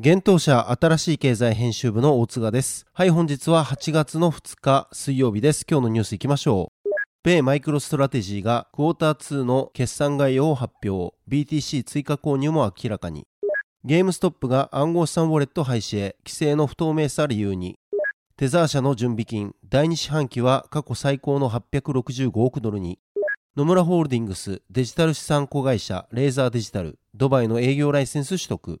幻冬舎あたらしい経済編集部の大塚です。はい、本日は8月の2日水曜日です。今日のニュースいきましょう。米マイクロストラテジーがクォーター2の決算概要を発表。BTC 追加購入も明らかに。ゲームストップが暗号資産ウォレット廃止へ規制の不透明さ理由に。テザー社の準備金、第2四半期は過去最高の865億ドルに、野村ホールディングスデジタル資産子会社レーザーデジタル、ドバイの営業ライセンス取得、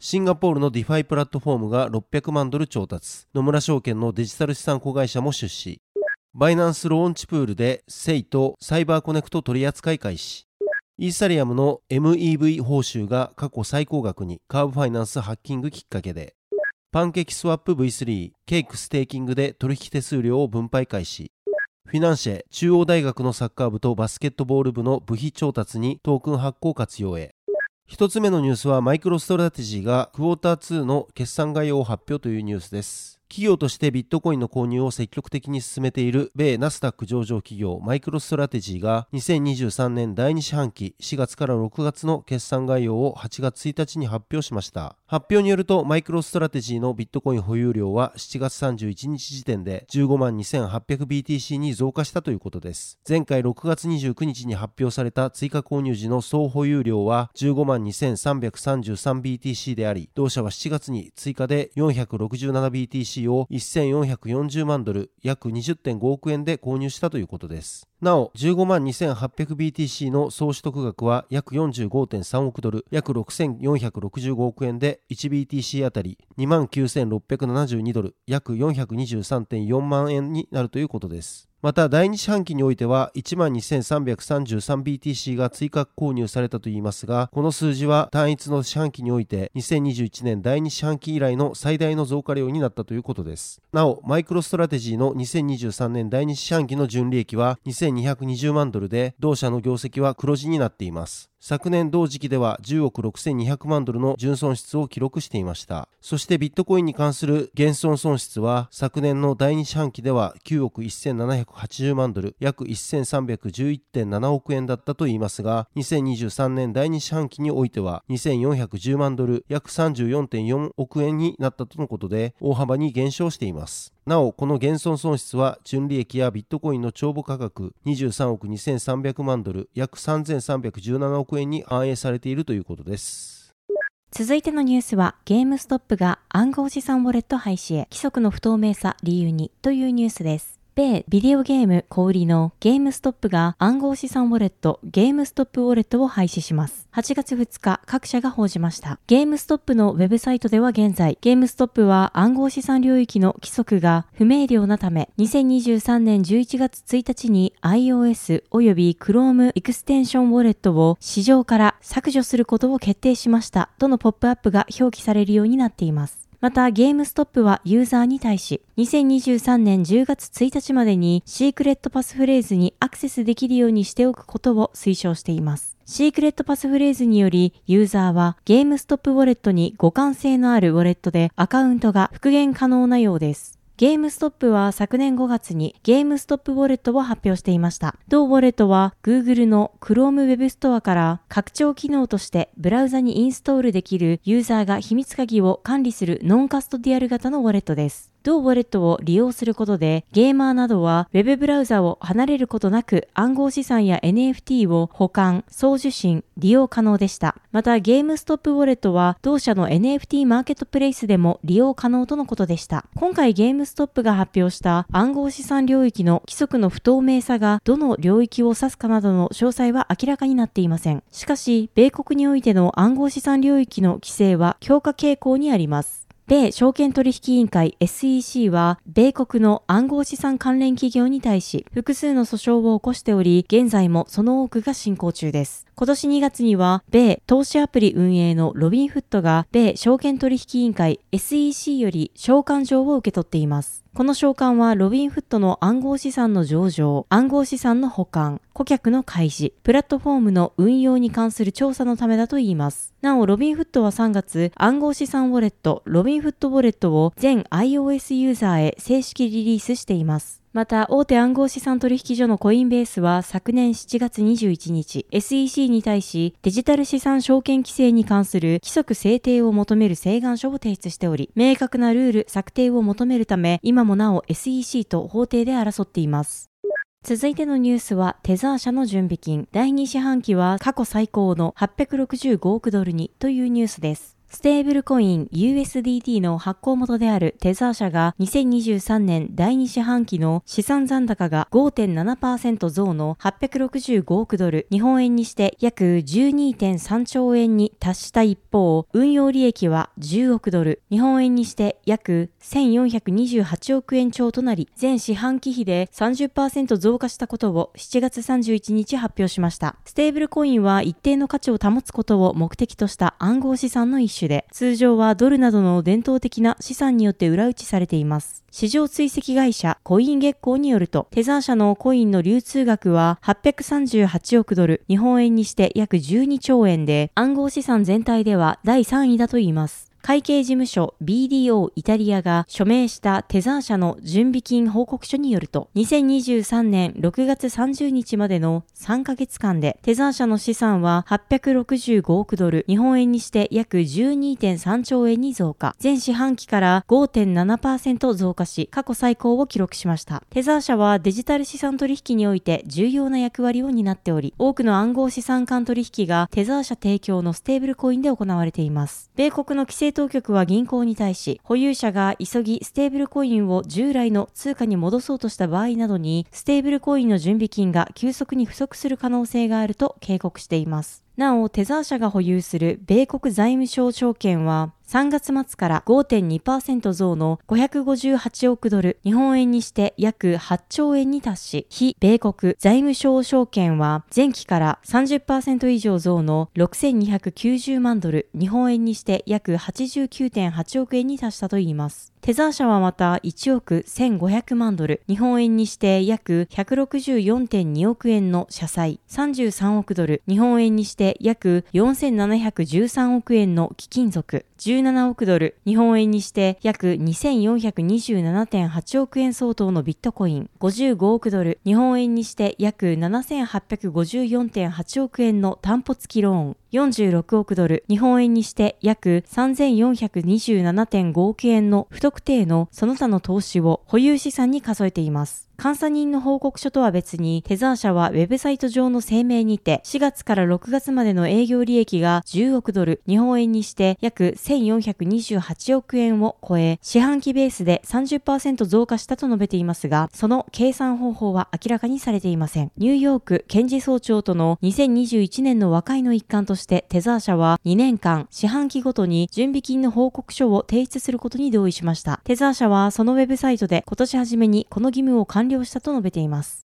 シンガポールの DeFi プラットフォームが600万ドル調達、野村証券のデジタル資産子会社も出資、バイナンスローンチプールでセイとサイバーコネクト取扱い開始、イーサリアムの MEV 報酬が過去最高額に。カーブファイナンスハッキングきっかけで、パンケーキスワップ V3、ケークステーキングで取引手数料を分配開始。フィナンシェ、中央大学のサッカー部とバスケットボール部の部費調達にトークン発行活用へ。一つ目のニュースはマイクロストラテジーがクォーター2の決算概要を発表というニュースです。企業としてビットコインの購入を積極的に進めている米ナスダック上場企業マイクロストラテジーが2023年第2四半期4月から6月の決算概要を8月1日に発表しました。発表によるとマイクロストラテジーのビットコイン保有量は7月31日時点で15万 2800BTC に増加したということです。前回6月29日に発表された追加購入時の総保有量は15万 2333BTC であり、同社は7月に追加で 467BTC を1440万ドル、約20.5億円で購入したということです。なお、15万 2800BTC の総取得額は約45.3億ドル、約6465億円で 1BTC あたり29,672ドル、約423.4万円になるということです。また第2四半期においては 12,333BTC が追加購入されたといいますがこの数字は単一の四半期において2021年第2四半期以来の最大の増加量になったということです。なおマイクロストラテジーの2023年第2四半期の純利益は2220万ドルで同社の業績は黒字になっています。昨年同時期では10億6200万ドルの純損失を記録していました。そしてビットコインに関する減損損失は昨年の第2四半期では9億1780万ドル、約1311.7億円だったといいますが、2023年第2四半期においては2410万ドル、約34.4億円になったとのことで大幅に減少しています。なお、この減損損失は、純利益やビットコインの帳簿価格23億2300万ドル、約3317億円に反映されているということです。続いてのニュースは、ゲームストップが暗号資産ウォレット廃止へ、規制の不透明さ理由にというニュースです。米ビデオゲーム小売りのゲームストップが暗号資産ウォレットゲームストップウォレットを廃止します。8月2日、各社が報じました。ゲームストップのウェブサイトでは現在、ゲームストップは暗号資産領域の規制が不明瞭なため、2023年11月1日に iOS 及び Chrome エクステンションウォレットを市場から削除することを決定しましたとのポップアップが表記されるようになっています。また、ゲームストップはユーザーに対し、2023年10月1日までにシークレットパスフレーズにアクセスできるようにしておくことを推奨しています。シークレットパスフレーズにより、ユーザーはゲームストップウォレットに互換性のあるウォレットでアカウントが復元可能なようです。ゲームストップは昨年5月にゲームストップウォレットを発表していました。同ウォレットは Google の Chrome Web ストアから拡張機能としてブラウザにインストールできるユーザーが秘密鍵を管理するノンカストディアル型のウォレットです。同ウォレットを利用することで、ゲーマーなどは Web ブラウザを離れることなく暗号資産や NFT を保管、送受信、利用可能でした。また、ゲームストップウォレットは同社の NFT マーケットプレイスでも利用可能とのことでした。今回ゲームストップが発表した暗号資産領域の規則の不透明さがどの領域を指すかなどの詳細は明らかになっていません。しかし、米国においての暗号資産領域の規制は強化傾向にあります。米証券取引委員会 SEC は、米国の暗号資産関連企業に対し、複数の訴訟を起こしており、現在もその多くが進行中です。今年2月には、米投資アプリ運営のロビンフットが、米証券取引委員会 SEC より召喚状を受け取っています。この召喚はロビンフットの暗号資産の上場、暗号資産の保管、顧客の開示、プラットフォームの運用に関する調査のためだといいます。なお、ロビンフットは3月、暗号資産ウォレット、ロビンフットウォレットを全 iOS ユーザーへ正式リリースしています。また、大手暗号資産取引所のコインベースは昨年7月21日、SEC に対しデジタル資産証券規制に関する規則制定を求める請願書を提出しており、明確なルール策定を求めるため、今もなお SEC と法廷で争っています。続いてのニュースは、テザー社の準備金、第2四半期は過去最高の865億ドルにというニュースです。ステーブルコイン USDT の発行元であるテザー社が2023年第2四半期の資産残高が5.7%増の865億ドル、日本円にして約12.3兆円に達した一方、運用利益は10億ドル、日本円にして約1428億円超となり、全四半期比で30%増加したことを7月31日発表しました。ステーブルコインは一定の価値を保つことを目的とした暗号資産の一種。種で、通常はドルなどの伝統的な資産によって裏打ちされています。市場追跡会社コイン月光によると、テザー社のコインの流通額は838億ドル、日本円にして約12兆円で、暗号資産全体では第3位だといいます。会計事務所 BDO イタリアが署名したテザー社の準備金報告書によると、2023年6月30日までの3ヶ月間で、テザー社の資産は865億ドル、日本円にして約12.3兆円に増加。前四半期から5.7%増加し、過去最高を記録しました。テザー社はデジタル資産取引において重要な役割を担っており、多くの暗号資産間取引がテザー社提供のステーブルコインで行われています。米国の規制当局は銀行に対し、保有者が急ぎステーブルコインを従来の通貨に戻そうとした場合などに、ステーブルコインの準備金が急速に不足する可能性があると警告しています。なお、テザー社が保有する米国財務省証券は、3月末から5.2%増の558億ドル、日本円にして約8兆円に達し、非米国財務省証券は前期から30%以上増の6290万ドル、日本円にして約89.8億円に達したといいます。テザー社はまた1億1500万ドル、日本円にして約164.2億円の社債、33億ドル、日本円にして約4713億円の貴金属、17億ドル、日本円にして約2427.8億円相当のビットコイン、55億ドル、日本円にして約7854.8億円の担保付きローン、46億ドル、日本円にして約3427.5億円の不特定のその他の投資を保有資産に数えています。監査人の報告書とは別に、テザー社はウェブサイト上の声明にて、4月から6月までの営業利益が10億ドル、日本円にして約1428億円を超え、四半期ベースで30%増加したと述べていますが、その計算方法は明らかにされていません。ニューヨーク検事総長との2021年の和解の一環として、テザー社は2年間、四半期ごとに準備金の報告書を提出することに同意しました。テザー社はそのウェブサイトで今年初めにこの義務を完了したと述べています。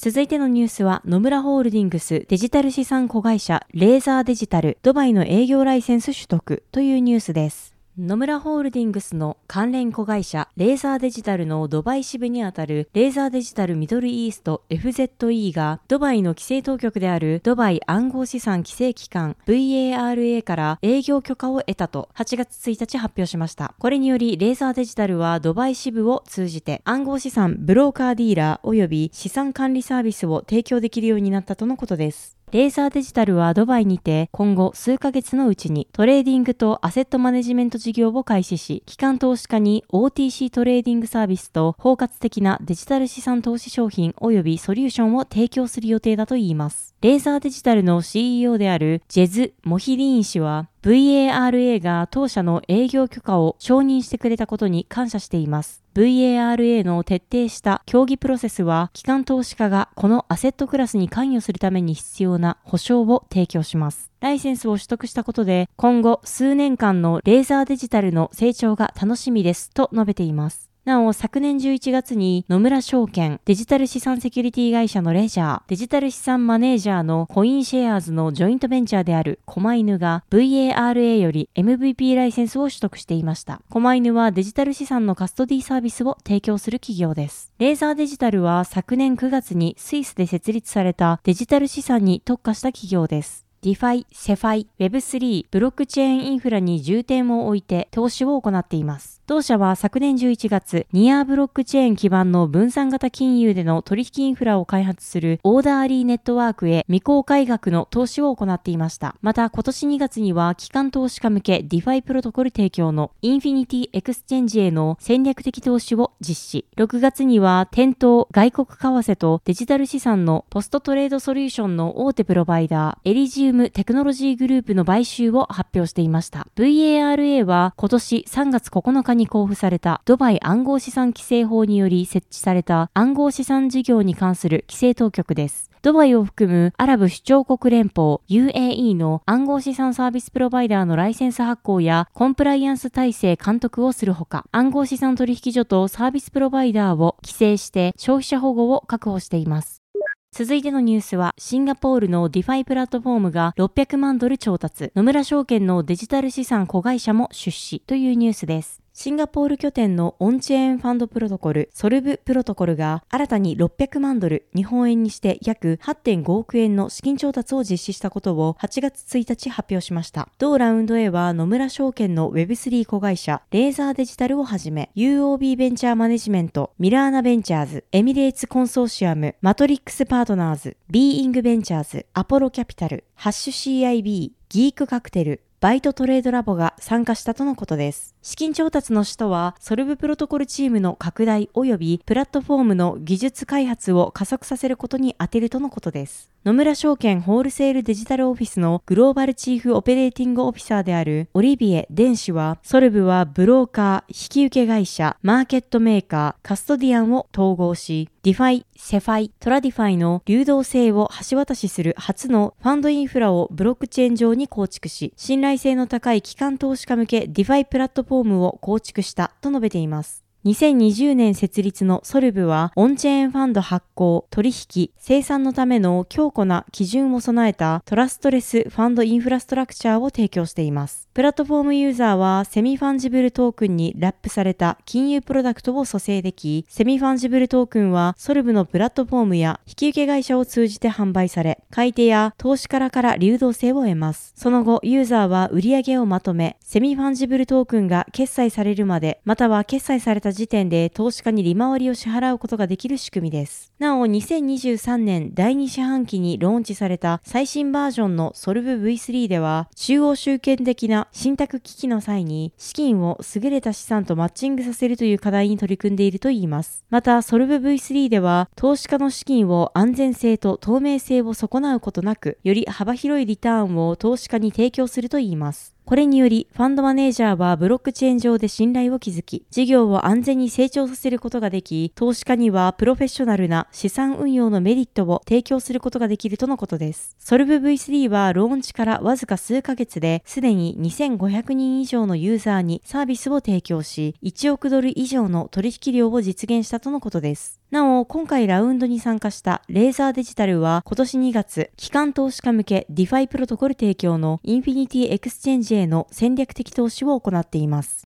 続いてのニュースは、野村ホールディングスデジタル資産子会社レーザーデジタルドバイの営業ライセンス取得というニュースです。野村ホールディングスの関連子会社レーザーデジタルのドバイ支部にあたるレーザーデジタルミドルイースト FZE がドバイの規制当局であるドバイ暗号資産規制機関 VARA から営業許可を得たと8月1日発表しました。これによりレーザーデジタルはドバイ支部を通じて暗号資産ブローカーディーラー及び資産管理サービスを提供できるようになったとのことです。レーザーデジタルはドバイにて今後数ヶ月のうちにトレーディングとアセットマネジメント事業を開始し、機関投資家に OTC トレーディングサービスと包括的なデジタル資産投資商品及びソリューションを提供する予定だといいます。レーザーデジタルの CEO であるジェズ・モヒリーン氏は VARA が当社の営業許可を承認してくれたことに感謝しています。VARA の徹底した協議プロセスは、機関投資家がこのアセットクラスに関与するために必要な保証を提供します。ライセンスを取得したことで、今後数年間のレーザーデジタルの成長が楽しみですと述べています。なお、昨年11月に野村証券、デジタル資産セキュリティ会社のレジャー、デジタル資産マネージャーのコインシェアーズのジョイントベンチャーであるコマイヌが VARA より MVP ライセンスを取得していました。コマイヌはデジタル資産のカストディサービスを提供する企業です。レーザーデジタルは昨年9月にスイスで設立されたデジタル資産に特化した企業です。ディファイ、セファイ、Web3、ブロックチェーンインフラに重点を置いて投資を行っています。同社は昨年11月、ニアブロックチェーン基盤の分散型金融での取引インフラを開発するオーダーリーネットワークへ未公開額の投資を行っていました。また今年2月には機関投資家向けディファイプロトコル提供のインフィニティエクスチェンジへの戦略的投資を実施。6月には店頭、外国為替とデジタル資産のポストトレードソリューションの大手プロバイダー、エリジウムテクノロジーグループの買収を発表していました。VARA は今年3月9日に公布されたドバイ暗号資産規制法により設置された暗号資産事業に関する規制当局です。ドバイを含むアラブ首長国連邦 UAE の暗号資産サービスプロバイダーのライセンス発行やコンプライアンス体制監督をするほか、暗号資産取引所とサービスプロバイダーを規制して消費者保護を確保しています。続いてのニュースは、シンガポールのディファイプラットフォームが600万ドル調達、野村証券のデジタル資産子会社も出資というニュースです。シンガポール拠点のオンチェーンファンドプロトコル、ソルブプロトコルが新たに600万ドル、日本円にして約8.5億円の資金調達を実施したことを8月1日発表しました。同ラウンド A は野村証券の Web3 子会社、レーザーデジタルをはじめ、UOB ベンチャーマネジメント、ミラーナベンチャーズ、エミレーツコンソーシアム、マトリックスパートナーズ、ビーイングベンチャーズ、アポロキャピタル、ハッシュ CIB、ギークカクテル、バイトトレードラボが参加したとのことです。資金調達の使途は、ソルブプロトコルチームの拡大及びプラットフォームの技術開発を加速させることに充てるとのことです。野村証券ホールセールデジタルオフィスのグローバルチーフオペレーティングオフィサーであるオリビエ・デン氏は、ソルブはブローカー、引き受け会社、マーケットメーカー、カストディアンを統合し、ディファイ、セファイ、トラディファイの流動性を橋渡しする初のファンドインフラをブロックチェーン上に構築し、信頼性の高い機関投資家向けディファイプラットフォームを構築したと述べています。2020年設立のソルブは、オンチェーンファンド発行、取引、清算のための強固な基準を備えたトラストレスファンドインフラストラクチャーを提供しています。プラットフォームユーザーは、セミファンジブルトークンにラップされた金融プロダクトを組成でき、セミファンジブルトークンは、ソルブのプラットフォームや引き受け会社を通じて販売され、買い手や投資家らから流動性を得ます。その後、ユーザーは売上をまとめ、セミファンジブルトークンが決済されるまで、または決済された時点で投資家に利回りを支払うことができる仕組みです。なお、2023年第2四半期にローンチされた最新バージョンのソルブ V3 では、中央集権的な信託危機の際に資金を優れた資産とマッチングさせるという課題に取り組んでいるといいます。また、ソルブ V3 では、投資家の資金を安全性と透明性を損なうことなく、より幅広いリターンを投資家に提供するといいます。これにより、ファンドマネージャーはブロックチェーン上で信頼を築き、事業を安全に成長させることができ、投資家にはプロフェッショナルな資産運用のメリットを提供することができるとのことです。ソルブ V3 はローンチからわずか数ヶ月で、すでに2500人以上のユーザーにサービスを提供し、1億ドル以上の取引量を実現したとのことです。なお、今回ラウンドに参加したレーザーデジタルは今年2月、機関投資家向けディファイプロトコル提供のインフィニティエクスチェンジへの戦略的投資を行っています。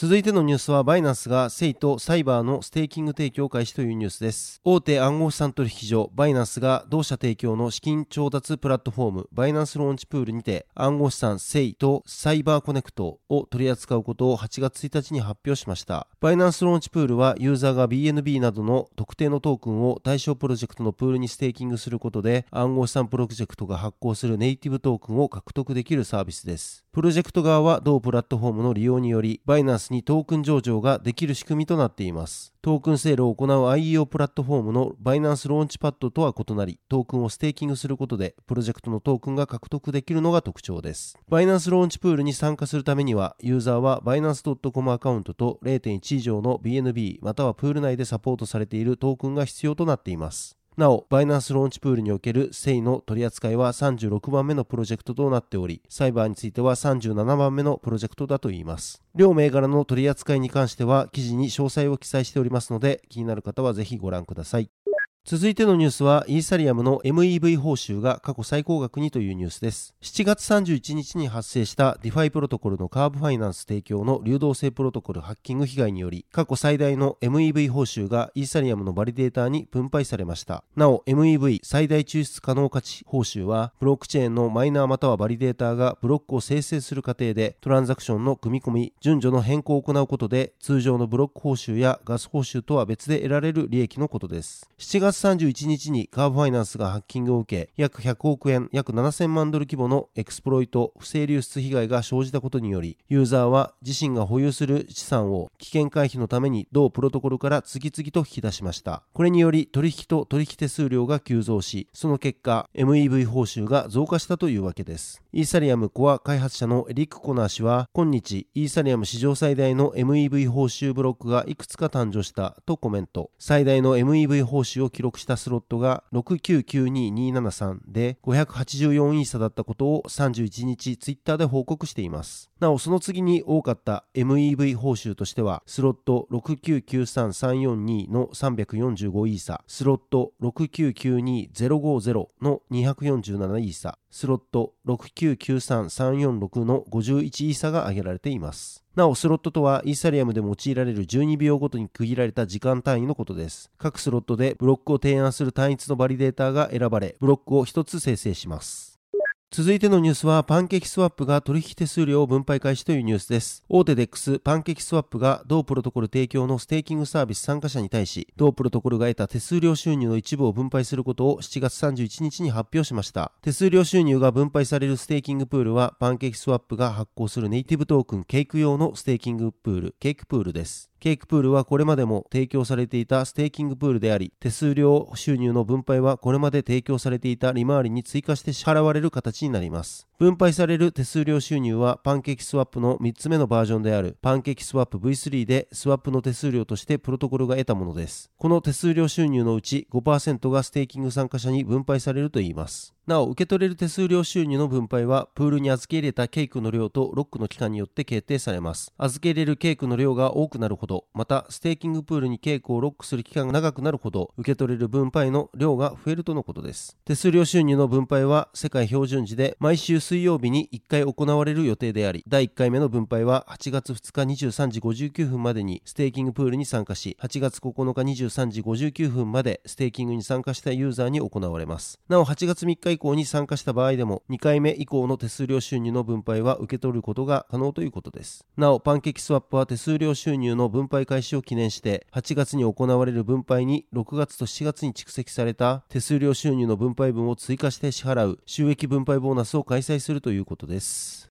続いてのニュースは、バイナンスがセイとサイバーのステーキング提供開始というニュースです。大手暗号資産取引所、バイナンスが同社提供の資金調達プラットフォーム、バイナンスローンチプールにて、暗号資産セイとサイバーコネクトを取り扱うことを8月1日に発表しました。バイナンスローンチプールは、ユーザーが BNB などの特定のトークンを対象プロジェクトのプールにステーキングすることで、暗号資産プロジェクトが発行するネイティブトークンを獲得できるサービスです。プロジェクト側は同プラットフォームの利用により、バイナンスにトークン上場ができる仕組みとなっています。トークンセールを行う IEO プラットフォームのバイナンスローンチパッドとは異なり、トークンをステーキングすることで、プロジェクトのトークンが獲得できるのが特徴です。バイナンスローンチプールに参加するためには、ユーザーはバイナンス .com アカウントと0.1以上の BNB またはプール内でサポートされているトークンが必要となっています。なお、バイナンスローンチプールにおける SEI の取り扱いは36番目のプロジェクトとなっており、サイバーについては37番目のプロジェクトだといいます。両銘柄の取り扱いに関しては記事に詳細を記載しておりますので、気になる方はぜひご覧ください。続いてのニュースは、イーサリアムの MEV 報酬が過去最高額にというニュースです。7月31日に発生した DeFi プロトコルのカーブファイナンス提供の流動性プロトコルハッキング被害により、過去最大の MEV 報酬がイーサリアムのバリデーターに分配されました。なお、MEV 最大抽出可能価値報酬は、ブロックチェーンのマイナーまたはバリデーターがブロックを生成する過程で、トランザクションの組み込み、順序の変更を行うことで、通常のブロック報酬やガス報酬とは別で得られる利益のことです。7月31日にカーブファイナンスがハッキングを受け、約100億円、約7000万ドル規模のエクスプロイト、不正流出被害が生じたことにより、ユーザーは自身が保有する資産を危険回避のために同プロトコルから次々と引き出しました。これにより取引と取引手数料が急増し、その結果、MEV 報酬が増加したというわけです。イーサリアムコア開発者のエリック・コナー氏は、今日、イーサリアム史上最大の MEV 報酬ブロックがいくつか誕生したとコメント。最大の MEV 報酬を記録したスロットがが6992273で584イーサだったことを31日ツイッターで報告しています。なお、その次に多かった MEV 報酬としては、スロット6993342の345イーサ、スロット6992050の247イーサ、スロット6993346の51イーサが挙げられています。なお、スロットとはイーサリアムで用いられる12秒ごとに区切られた時間単位のことです。各スロットでブロックを提案する単一のバリデーターが選ばれ、ブロックを1つ生成します。続いてのニュースは、パンケーキスワップが取引手数料を分配開始というニュースです。大手 DEX パンケーキスワップが同プロトコル提供のステーキングサービス参加者に対し、同プロトコルが得た手数料収入の一部を分配することを7月31日に発表しました。手数料収入が分配されるステーキングプールは、パンケーキスワップが発行するネイティブトークンケーク用のステーキングプール、ケークプールです。ケークプールはこれまでも提供されていたステーキングプールであり、手数料収入の分配はこれまで提供されていた利回りに追加して支払われる形になります。分配される手数料収入はパンケーキスワップの3つ目のバージョンであるパンケーキスワップ V3 でスワップの手数料としてプロトコルが得たものです。この手数料収入のうち5%がステーキング参加者に分配されるといいます。なお、受け取れる手数料収入の分配は、プールに預け入れたケークの量とロックの期間によって決定されます。預け入れるケークの量が多くなるほど、また、ステーキングプールにケークをロックする期間が長くなるほど、受け取れる分配の量が増えるとのことです。手数料収入の分配は、世界標準時で毎週水曜日に1回行われる予定であり、第1回目の分配は8月2日23時59分までにステーキングプールに参加し、8月9日23時59分までステーキングに参加したユーザーに行われます。なお、8月3日以降に参加した場合でも2回目以降の手数料収入の分配は受け取ることが可能ということです。なお、パンケーキスワップは手数料収入の分配開始を記念して8月に行われる分配に6月と7月に蓄積された手数料収入の分配分を追加して支払う収益分配ボーナスを開催するということです。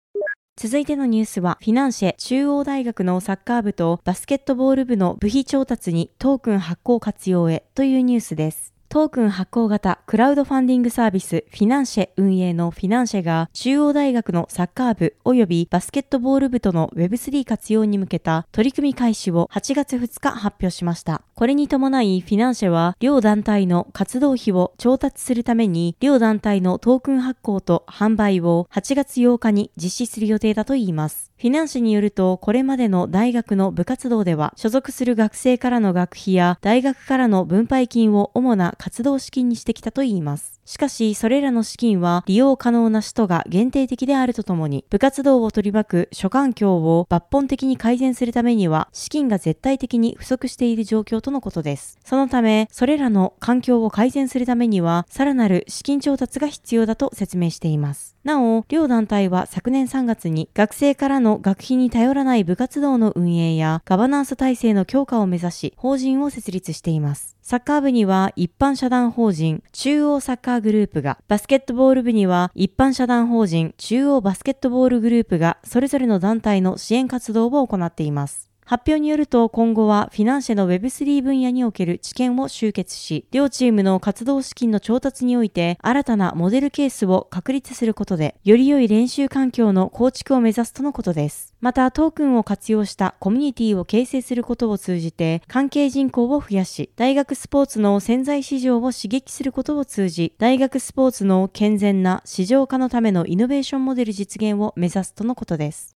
続いてのニュースは、フィナンシェ中央大学のサッカー部とバスケットボール部の部費調達にトークン発行活用へというニュースです。トークン発行型クラウドファンディングサービスフィナンシェ運営のフィナンシェが中央大学のサッカー部及びバスケットボール部との Web3 活用に向けた取り組み開始を8月2日発表しました。これに伴いフィナンシェは両団体の活動費を調達するために両団体のトークン発行と販売を8月8日に実施する予定だといいます。フィナンシェによると、これまでの大学の部活動では、所属する学生からの学費や大学からの分配金を主な活動資金にしてきたといいます。しかし、それらの資金は利用可能な使途が限定的であるとともに、部活動を取り巻く諸環境を抜本的に改善するためには、資金が絶対的に不足している状況とのことです。そのため、それらの環境を改善するためには、さらなる資金調達が必要だと説明しています。なお、両団体は昨年3月に学生からのの学費に頼らない部活動の運営やガバナンス体制の強化を目指し、法人を設立しています。サッカー部には一般社団法人中央サッカーグループが、バスケットボール部には一般社団法人中央バスケットボールグループがそれぞれの団体の支援活動を行っています。発表によると今後はフィナンシェの Web3 分野における知見を集結し、両チームの活動資金の調達において新たなモデルケースを確立することで、より良い練習環境の構築を目指すとのことです。また、トークンを活用したコミュニティを形成することを通じて、関係人口を増やし、大学スポーツの潜在市場を刺激することを通じ、大学スポーツの健全な市場化のためのイノベーションモデル実現を目指すとのことです。